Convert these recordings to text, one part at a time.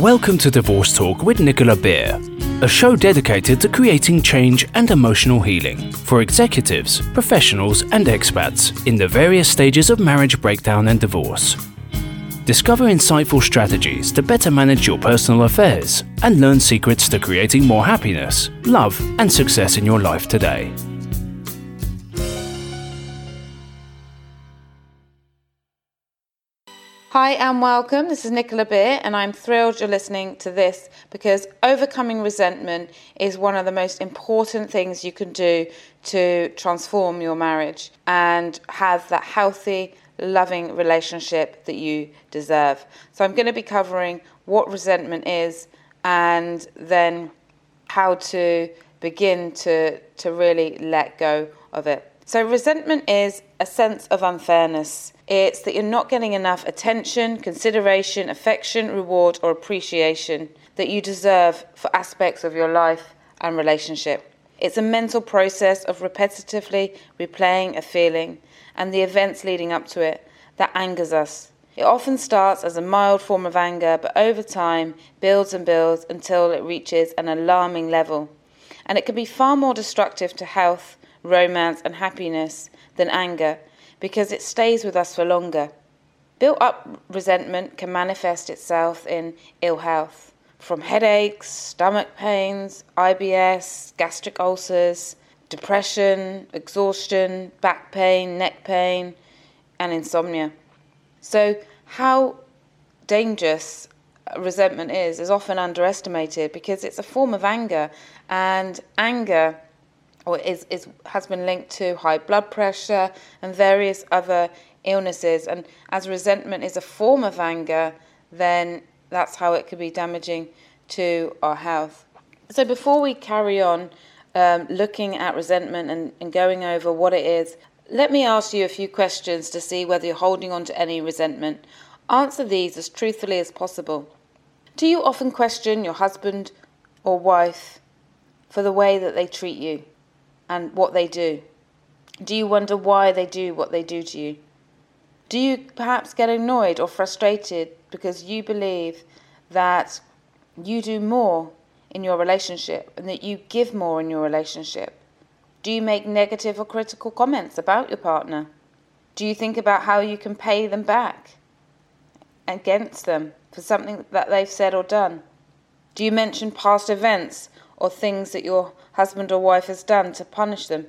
Welcome to Divorce Talk with Nicola Beer, a show dedicated to creating change and emotional healing for executives, professionals, and expats in the various stages of marriage breakdown and divorce. Discover insightful strategies to better manage your personal affairs and learn secrets to creating more happiness, love, and success in your life today. Hi and welcome. This is Nicola Beer, and I'm thrilled you're listening to this because overcoming resentment is one of the most important things you can do to transform your marriage and have that healthy, loving relationship that you deserve. So, I'm going to be covering what resentment is and then how to begin to, to really let go of it. So, resentment is a sense of unfairness. It's that you're not getting enough attention, consideration, affection, reward, or appreciation that you deserve for aspects of your life and relationship. It's a mental process of repetitively replaying a feeling and the events leading up to it that angers us. It often starts as a mild form of anger, but over time builds and builds until it reaches an alarming level. And it can be far more destructive to health romance, and happiness than anger because it stays with us for longer. Built up resentment can manifest itself in ill health, from headaches, stomach pains, IBS, gastric ulcers, depression, exhaustion, back pain, neck pain, and insomnia. So, how dangerous resentment is is often underestimated because it's a form of anger, and anger or is, is has been linked to high blood pressure and various other illnesses. And as resentment is a form of anger, then that's how it could be damaging to our health. So before we carry on um, looking at resentment and, and going over what it is, let me ask you a few questions to see whether you're holding on to any resentment. Answer these as truthfully as possible. Do you often question your husband or wife for the way that they treat you? And what they do? Do you wonder why they do what they do to you? Do you perhaps get annoyed or frustrated because you believe that you do more in your relationship and that you give more in your relationship? Do you make negative or critical comments about your partner? Do you think about how you can pay them back against them for something that they've said or done? Do you mention past events or things that your husband or wife has done to punish them?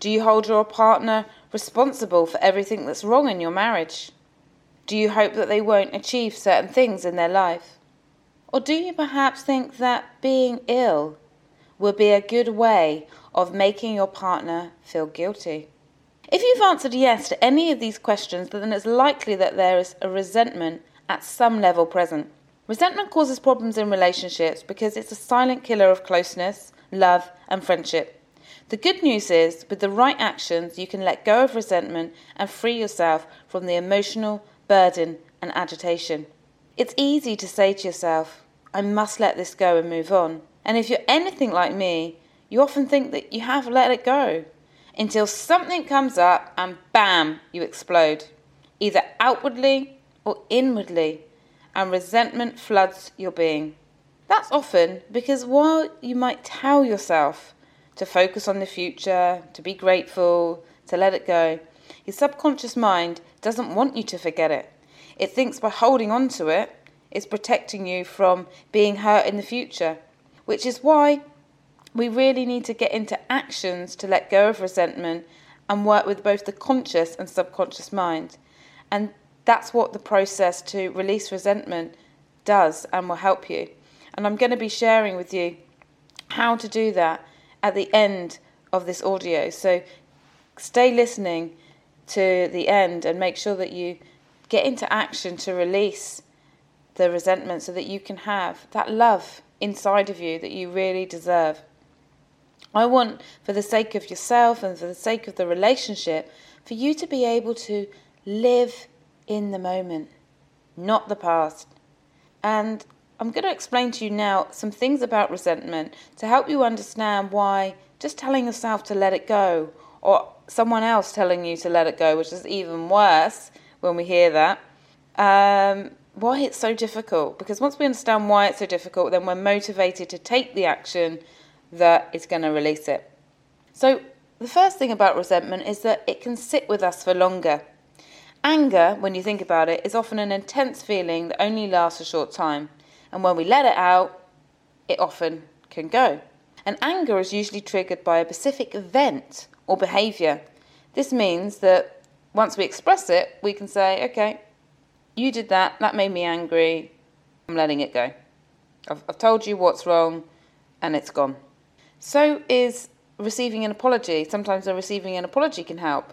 Do you hold your partner responsible for everything that's wrong in your marriage? Do you hope that they won't achieve certain things in their life? Or do you perhaps think that being ill will be a good way of making your partner feel guilty? If you've answered yes to any of these questions, then it's likely that there is a resentment at some level present. Resentment causes problems in relationships because it's a silent killer of closeness, love, and friendship. The good news is, with the right actions, you can let go of resentment and free yourself from the emotional burden and agitation. It's easy to say to yourself, I must let this go and move on. And if you're anything like me, you often think that you have let it go until something comes up and bam, you explode, either outwardly or inwardly and resentment floods your being. That's often because while you might tell yourself to focus on the future, to be grateful, to let it go, your subconscious mind doesn't want you to forget it. It thinks by holding on to it, it's protecting you from being hurt in the future, which is why we really need to get into actions to let go of resentment and work with both the conscious and subconscious mind. And that's what the process to release resentment does and will help you. And I'm going to be sharing with you how to do that at the end of this audio. So stay listening to the end and make sure that you get into action to release the resentment so that you can have that love inside of you that you really deserve. I want, for the sake of yourself and for the sake of the relationship, for you to be able to live in the moment, not the past. And I'm going to explain to you now some things about resentment to help you understand why just telling yourself to let it go, or someone else telling you to let it go, which is even worse when we hear that, um, why it's so difficult. Because once we understand why it's so difficult, then we're motivated to take the action that is going to release it. So, the first thing about resentment is that it can sit with us for longer. Anger, when you think about it, is often an intense feeling that only lasts a short time. And when we let it out, it often can go. And anger is usually triggered by a specific event or behaviour. This means that once we express it, we can say, okay, you did that, that made me angry, I'm letting it go. I've, I've told you what's wrong, and it's gone. So is receiving an apology. Sometimes receiving an apology can help.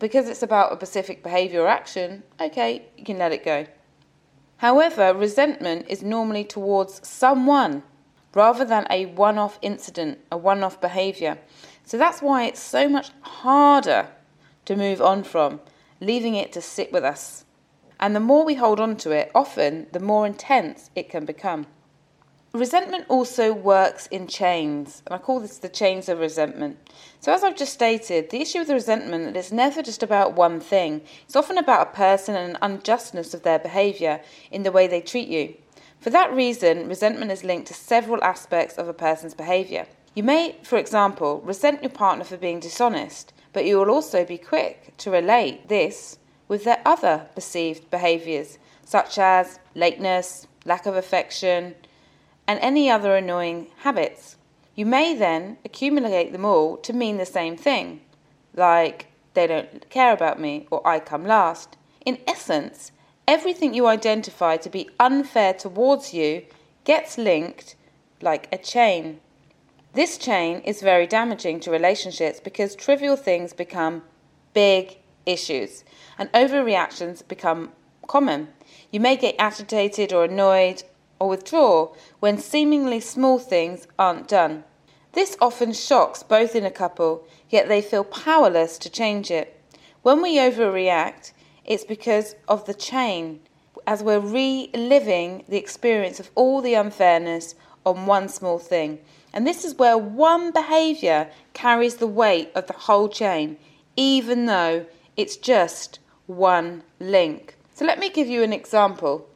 Because it's about a specific behaviour or action, okay, you can let it go. However, resentment is normally towards someone rather than a one off incident, a one off behaviour. So that's why it's so much harder to move on from, leaving it to sit with us. And the more we hold on to it, often the more intense it can become. Resentment also works in chains, and I call this the chains of resentment. So, as I've just stated, the issue with resentment is never just about one thing. It's often about a person and an unjustness of their behaviour in the way they treat you. For that reason, resentment is linked to several aspects of a person's behaviour. You may, for example, resent your partner for being dishonest, but you will also be quick to relate this with their other perceived behaviours, such as lateness, lack of affection, and any other annoying habits. You may then accumulate them all to mean the same thing, like they don't care about me or I come last. In essence, everything you identify to be unfair towards you gets linked like a chain. This chain is very damaging to relationships because trivial things become big issues and overreactions become common. You may get agitated or annoyed or withdraw when seemingly small things aren't done. This often shocks both in a couple, yet they feel powerless to change it. When we overreact, it's because of the chain, as we're reliving the experience of all the unfairness on one small thing. And this is where one behaviour carries the weight of the whole chain, even though it's just one link. So let me give you an example.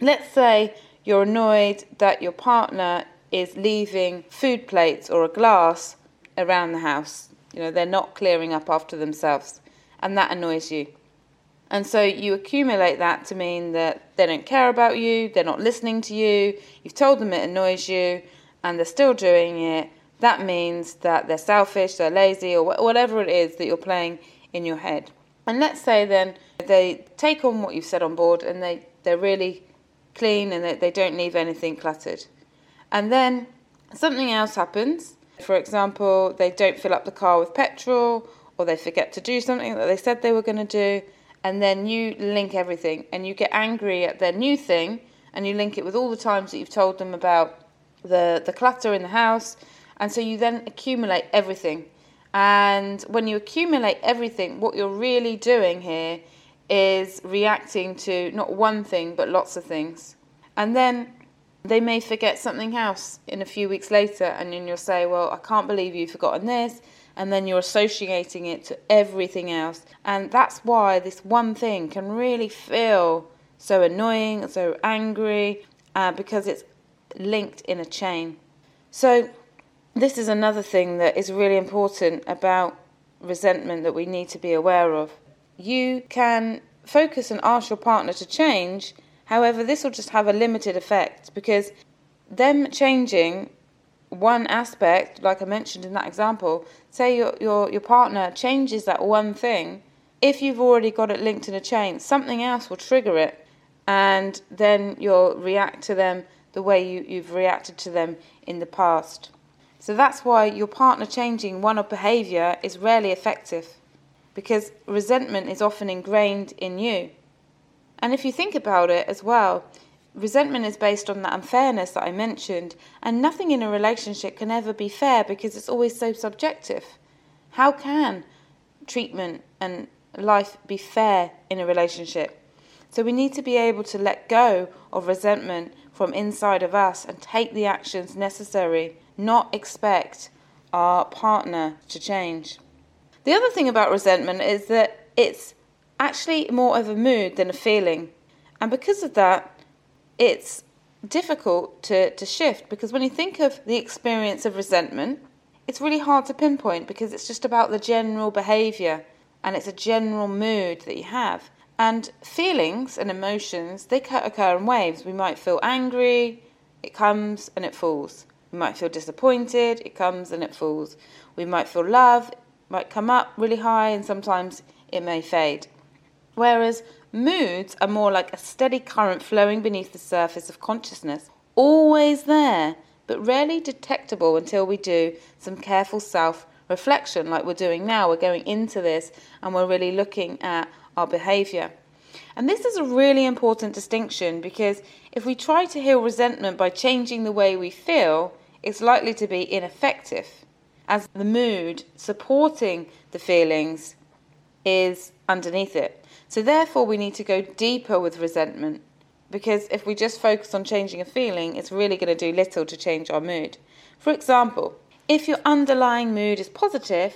Let's say you're annoyed that your partner is leaving food plates or a glass around the house. You know, they're not clearing up after themselves, and that annoys you. And so you accumulate that to mean that they don't care about you, they're not listening to you, you've told them it annoys you, and they're still doing it. That means that they're selfish, they're lazy, or whatever it is that you're playing in your head. And let's say then they take on what you've said on board and they, they're really clean and that they don't leave anything cluttered. And then something else happens. For example, they don't fill up the car with petrol or they forget to do something that they said they were going to do. And then you link everything and you get angry at their new thing and you link it with all the times that you've told them about the, the clutter in the house. And so you then accumulate everything. And when you accumulate everything, what you're really doing here is reacting to not one thing but lots of things. And then they may forget something else in a few weeks later, and then you'll say, Well, I can't believe you've forgotten this. And then you're associating it to everything else. And that's why this one thing can really feel so annoying, so angry, uh, because it's linked in a chain. So, this is another thing that is really important about resentment that we need to be aware of you can focus and ask your partner to change. However, this will just have a limited effect because them changing one aspect, like I mentioned in that example, say your, your, your partner changes that one thing, if you've already got it linked in a chain, something else will trigger it, and then you'll react to them the way you, you've reacted to them in the past. So that's why your partner changing one of behaviour is rarely effective because resentment is often ingrained in you. And if you think about it as well, resentment is based on that unfairness that I mentioned, and nothing in a relationship can ever be fair because it's always so subjective. How can treatment and life be fair in a relationship? So we need to be able to let go of resentment from inside of us and take the actions necessary, not expect our partner to change. The other thing about resentment is that it's actually more of a mood than a feeling. And because of that, it's difficult to, to shift because when you think of the experience of resentment, it's really hard to pinpoint because it's just about the general behavior and it's a general mood that you have. And feelings and emotions, they occur in waves. We might feel angry, it comes and it falls. We might feel disappointed, it comes and it falls. We might feel love, might come up really high and sometimes it may fade. Whereas moods are more like a steady current flowing beneath the surface of consciousness, always there, but rarely detectable until we do some careful self reflection, like we're doing now. We're going into this and we're really looking at our behavior. And this is a really important distinction because if we try to heal resentment by changing the way we feel, it's likely to be ineffective, as the mood supporting the feelings is underneath it. So, therefore, we need to go deeper with resentment because if we just focus on changing a feeling, it's really going to do little to change our mood. For example, if your underlying mood is positive,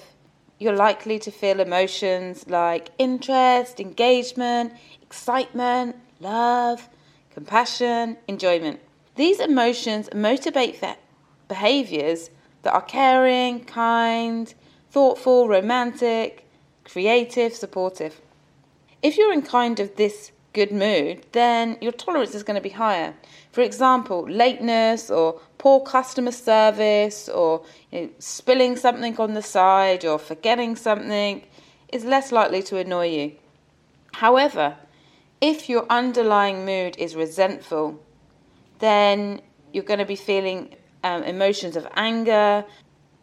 you're likely to feel emotions like interest, engagement, excitement, love, compassion, enjoyment. These emotions motivate behaviors that are caring, kind, thoughtful, romantic, creative, supportive. If you're in kind of this good mood, then your tolerance is going to be higher. For example, lateness or poor customer service or you know, spilling something on the side or forgetting something is less likely to annoy you. However, if your underlying mood is resentful, then you're going to be feeling um, emotions of anger,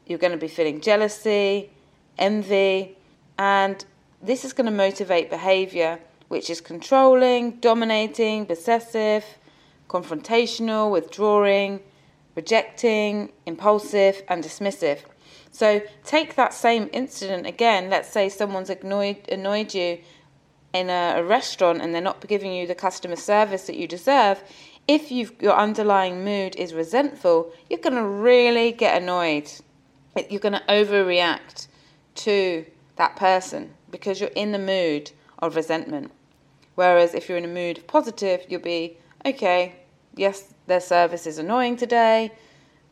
you're going to be feeling jealousy, envy, and this is going to motivate behavior which is controlling, dominating, possessive, confrontational, withdrawing, rejecting, impulsive, and dismissive. So take that same incident again. Let's say someone's annoyed, annoyed you in a, a restaurant and they're not giving you the customer service that you deserve. If your underlying mood is resentful, you're going to really get annoyed. You're going to overreact to that person because you're in the mood of resentment. Whereas if you're in a mood of positive, you'll be, okay, yes, their service is annoying today,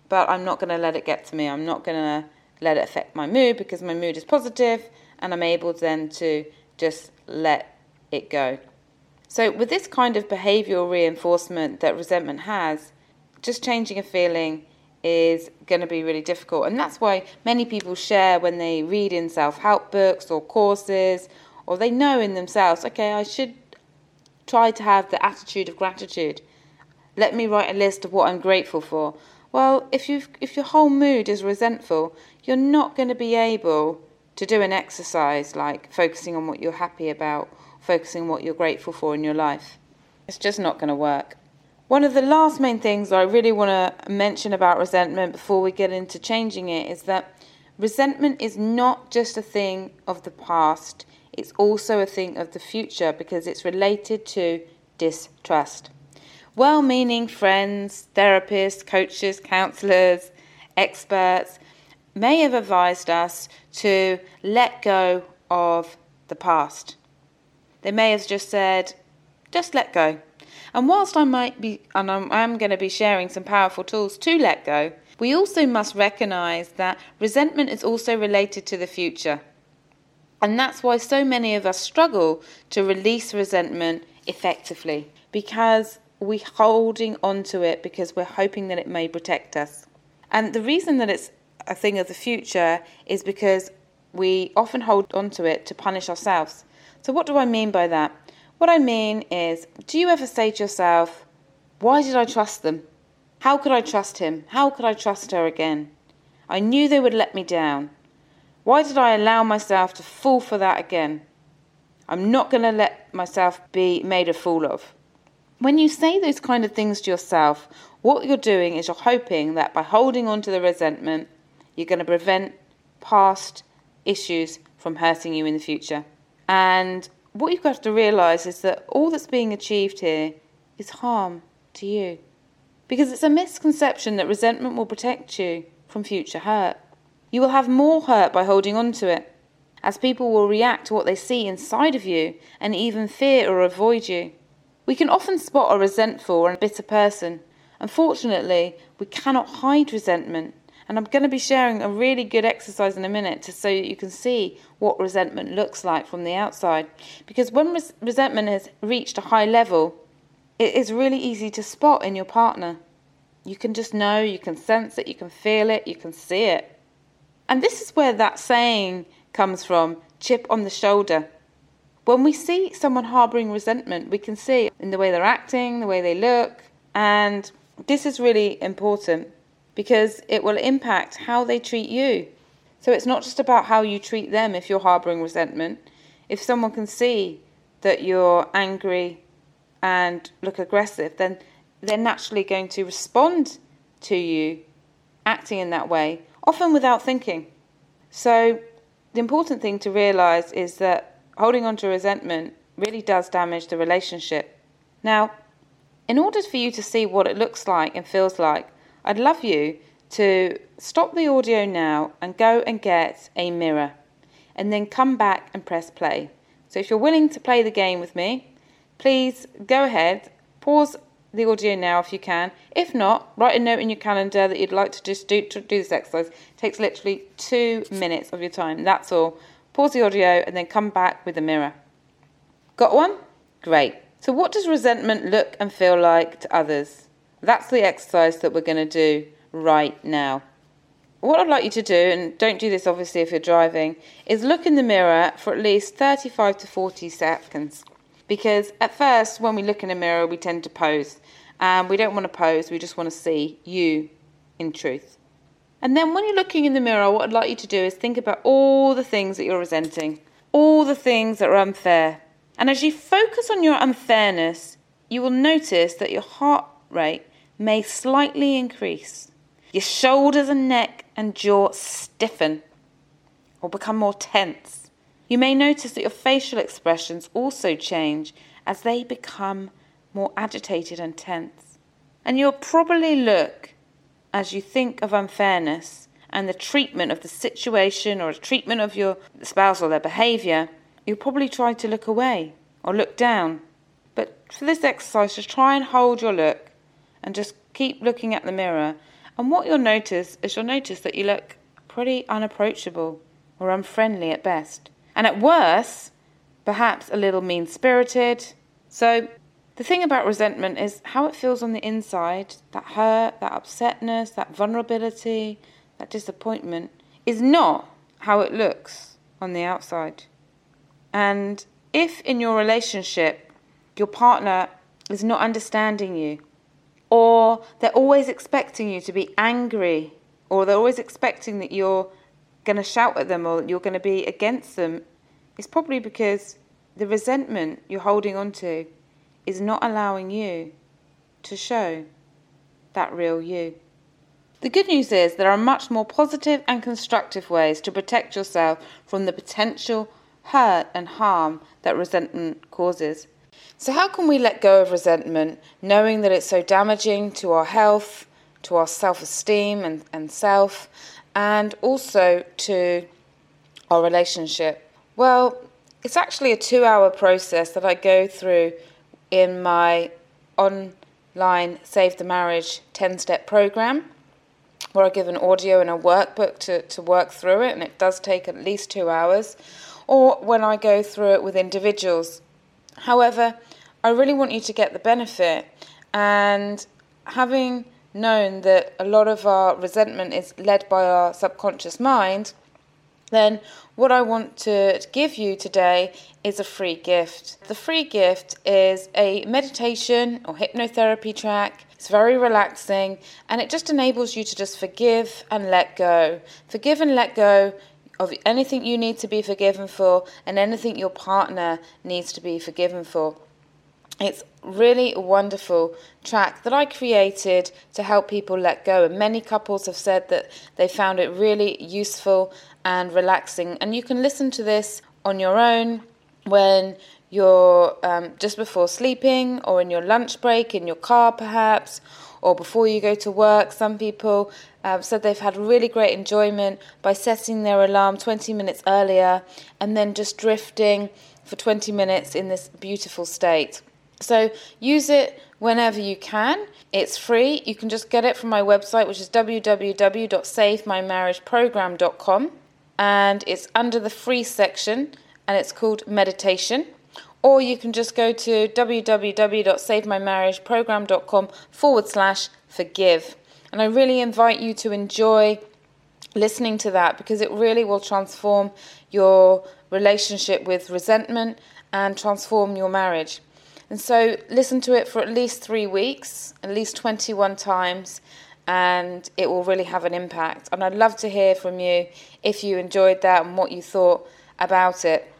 but I'm not going to let it get to me. I'm not going to let it affect my mood because my mood is positive and I'm able then to just let it go. So, with this kind of behavioral reinforcement that resentment has, just changing a feeling is going to be really difficult. And that's why many people share when they read in self help books or courses, or they know in themselves, okay, I should try to have the attitude of gratitude. Let me write a list of what I'm grateful for. Well, if you if your whole mood is resentful, you're not going to be able to do an exercise like focusing on what you're happy about, focusing on what you're grateful for in your life. It's just not going to work. One of the last main things I really want to mention about resentment before we get into changing it is that resentment is not just a thing of the past, it's also a thing of the future because it's related to distrust. Well meaning friends, therapists, coaches, counselors, experts may have advised us to let go of the past. They may have just said, just let go. And whilst I might be, and I'm, I'm going to be sharing some powerful tools to let go, we also must recognize that resentment is also related to the future. And that's why so many of us struggle to release resentment effectively because we're holding on to it because we're hoping that it may protect us. And the reason that it's a thing of the future is because we often hold on to it to punish ourselves. So, what do I mean by that? What I mean is, do you ever say to yourself, Why did I trust them? How could I trust him? How could I trust her again? I knew they would let me down. Why did I allow myself to fall for that again? I'm not going to let myself be made a fool of. When you say those kind of things to yourself, what you're doing is you're hoping that by holding on to the resentment, you're going to prevent past issues from hurting you in the future. And what you've got to realize is that all that's being achieved here is harm to you. Because it's a misconception that resentment will protect you from future hurt. You will have more hurt by holding on to it, as people will react to what they see inside of you and even fear or avoid you. We can often spot a resentful and bitter person. Unfortunately, we cannot hide resentment. And I'm going to be sharing a really good exercise in a minute to so you can see what resentment looks like from the outside. Because when res- resentment has reached a high level, it is really easy to spot in your partner. You can just know, you can sense it, you can feel it, you can see it. And this is where that saying comes from chip on the shoulder. When we see someone harboring resentment, we can see in the way they're acting, the way they look, and this is really important because it will impact how they treat you. So it's not just about how you treat them if you're harboring resentment. If someone can see that you're angry and look aggressive, then they're naturally going to respond to you acting in that way, often without thinking. So the important thing to realize is that holding on to resentment really does damage the relationship. Now, in order for you to see what it looks like and feels like, I'd love you to stop the audio now and go and get a mirror and then come back and press play. So if you're willing to play the game with me, please go ahead, pause the audio now if you can. If not, write a note in your calendar that you'd like to just do, to do this exercise. It takes literally two minutes of your time. That's all pause the audio, and then come back with a mirror. Got one? Great. So, what does resentment look and feel like to others? That's the exercise that we're going to do right now. What I'd like you to do, and don't do this obviously if you're driving, is look in the mirror for at least 35 to 40 seconds. Because at first, when we look in a mirror, we tend to pose. And we don't want to pose, we just want to see you in truth. And then when you're looking in the mirror, what I'd like you to do is think about all the things that you're resenting, all the things that are unfair. And as you focus on your unfairness, you will notice that your heart rate may slightly increase. Your shoulders and neck and jaw stiffen or become more tense. You may notice that your facial expressions also change as they become more agitated and tense. And you'll probably look as you think of unfairness and the treatment of the situation or the treatment of your spouse or their behaviour, you'll probably try to look away or look down. But for this exercise, just try and hold your look and just keep looking at the mirror. And what you'll notice is you'll notice that you look pretty unapproachable or unfriendly at best. And at worst, perhaps a little mean spirited. So the thing about resentment is how it feels on the inside that hurt, that upsetness, that vulnerability, that disappointment is not how it looks on the outside. And if in your relationship your partner is not understanding you, or they're always expecting you to be angry, or they're always expecting that you're going to shout at them or you're going to be against them, it's probably because the resentment you're holding on to is not allowing you to show that real you. The good news is there are much more positive and constructive ways to protect yourself from the potential hurt and harm that resentment causes. So, how can we let go of resentment knowing that it's so damaging to our health, to our self esteem and, and self, and also to our relationship? Well, it's actually a two hour process that I go through in my online Save the Marriage 10 step program where I give an audio and a workbook to, to work through it, and it does take at least two hours, or when I go through it with individuals. However, I really want you to get the benefit, and having known that a lot of our resentment is led by our subconscious mind, then what I want to give you today is a free gift. The free gift is a meditation or hypnotherapy track. It's very relaxing and it just enables you to just forgive and let go. Forgive and let go of anything you need to be forgiven for and anything your partner needs to be forgiven for. It's really a wonderful track that I created to help people let go. And many couples have said that they found it really useful and relaxing. And you can listen to this on your own when you're um, just before sleeping or in your lunch break, in your car perhaps, or before you go to work. Some people uh, said they've had really great enjoyment by setting their alarm 20 minutes earlier and then just drifting for 20 minutes in this beautiful state. So use it whenever you can. It's free. You can just get it from my website, which is www.savemymarriageprogram.com. And it's under the free section and it's called meditation. Or you can just go to www.savemymarriageprogram.com forward slash forgive. And I really invite you to enjoy listening to that because it really will transform your relationship with resentment and transform your marriage. And so listen to it for at least three weeks, at least 21 times, and it will really have an impact. And I'd love to hear from you if you enjoyed that and what you thought about it.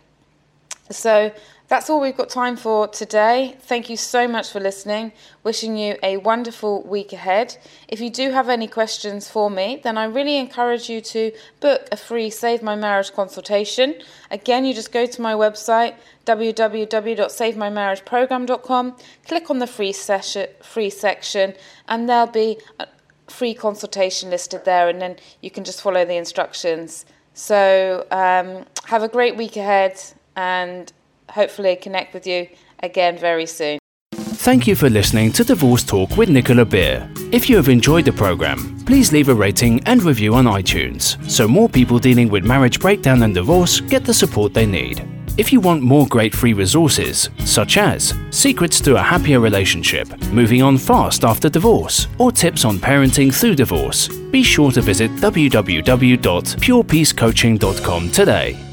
So that's all we've got time for today. Thank you so much for listening. Wishing you a wonderful week ahead. If you do have any questions for me, then I really encourage you to book a free Save My Marriage consultation. Again, you just go to my website www.savemymarriageprogram.com, click on the free session, free section, and there'll be a free consultation listed there, and then you can just follow the instructions. So um, have a great week ahead and hopefully connect with you again very soon. Thank you for listening to Divorce Talk with Nicola Beer. If you have enjoyed the program, please leave a rating and review on iTunes so more people dealing with marriage breakdown and divorce get the support they need. If you want more great free resources, such as secrets to a happier relationship, moving on fast after divorce, or tips on parenting through divorce, be sure to visit www.purepeacecoaching.com today.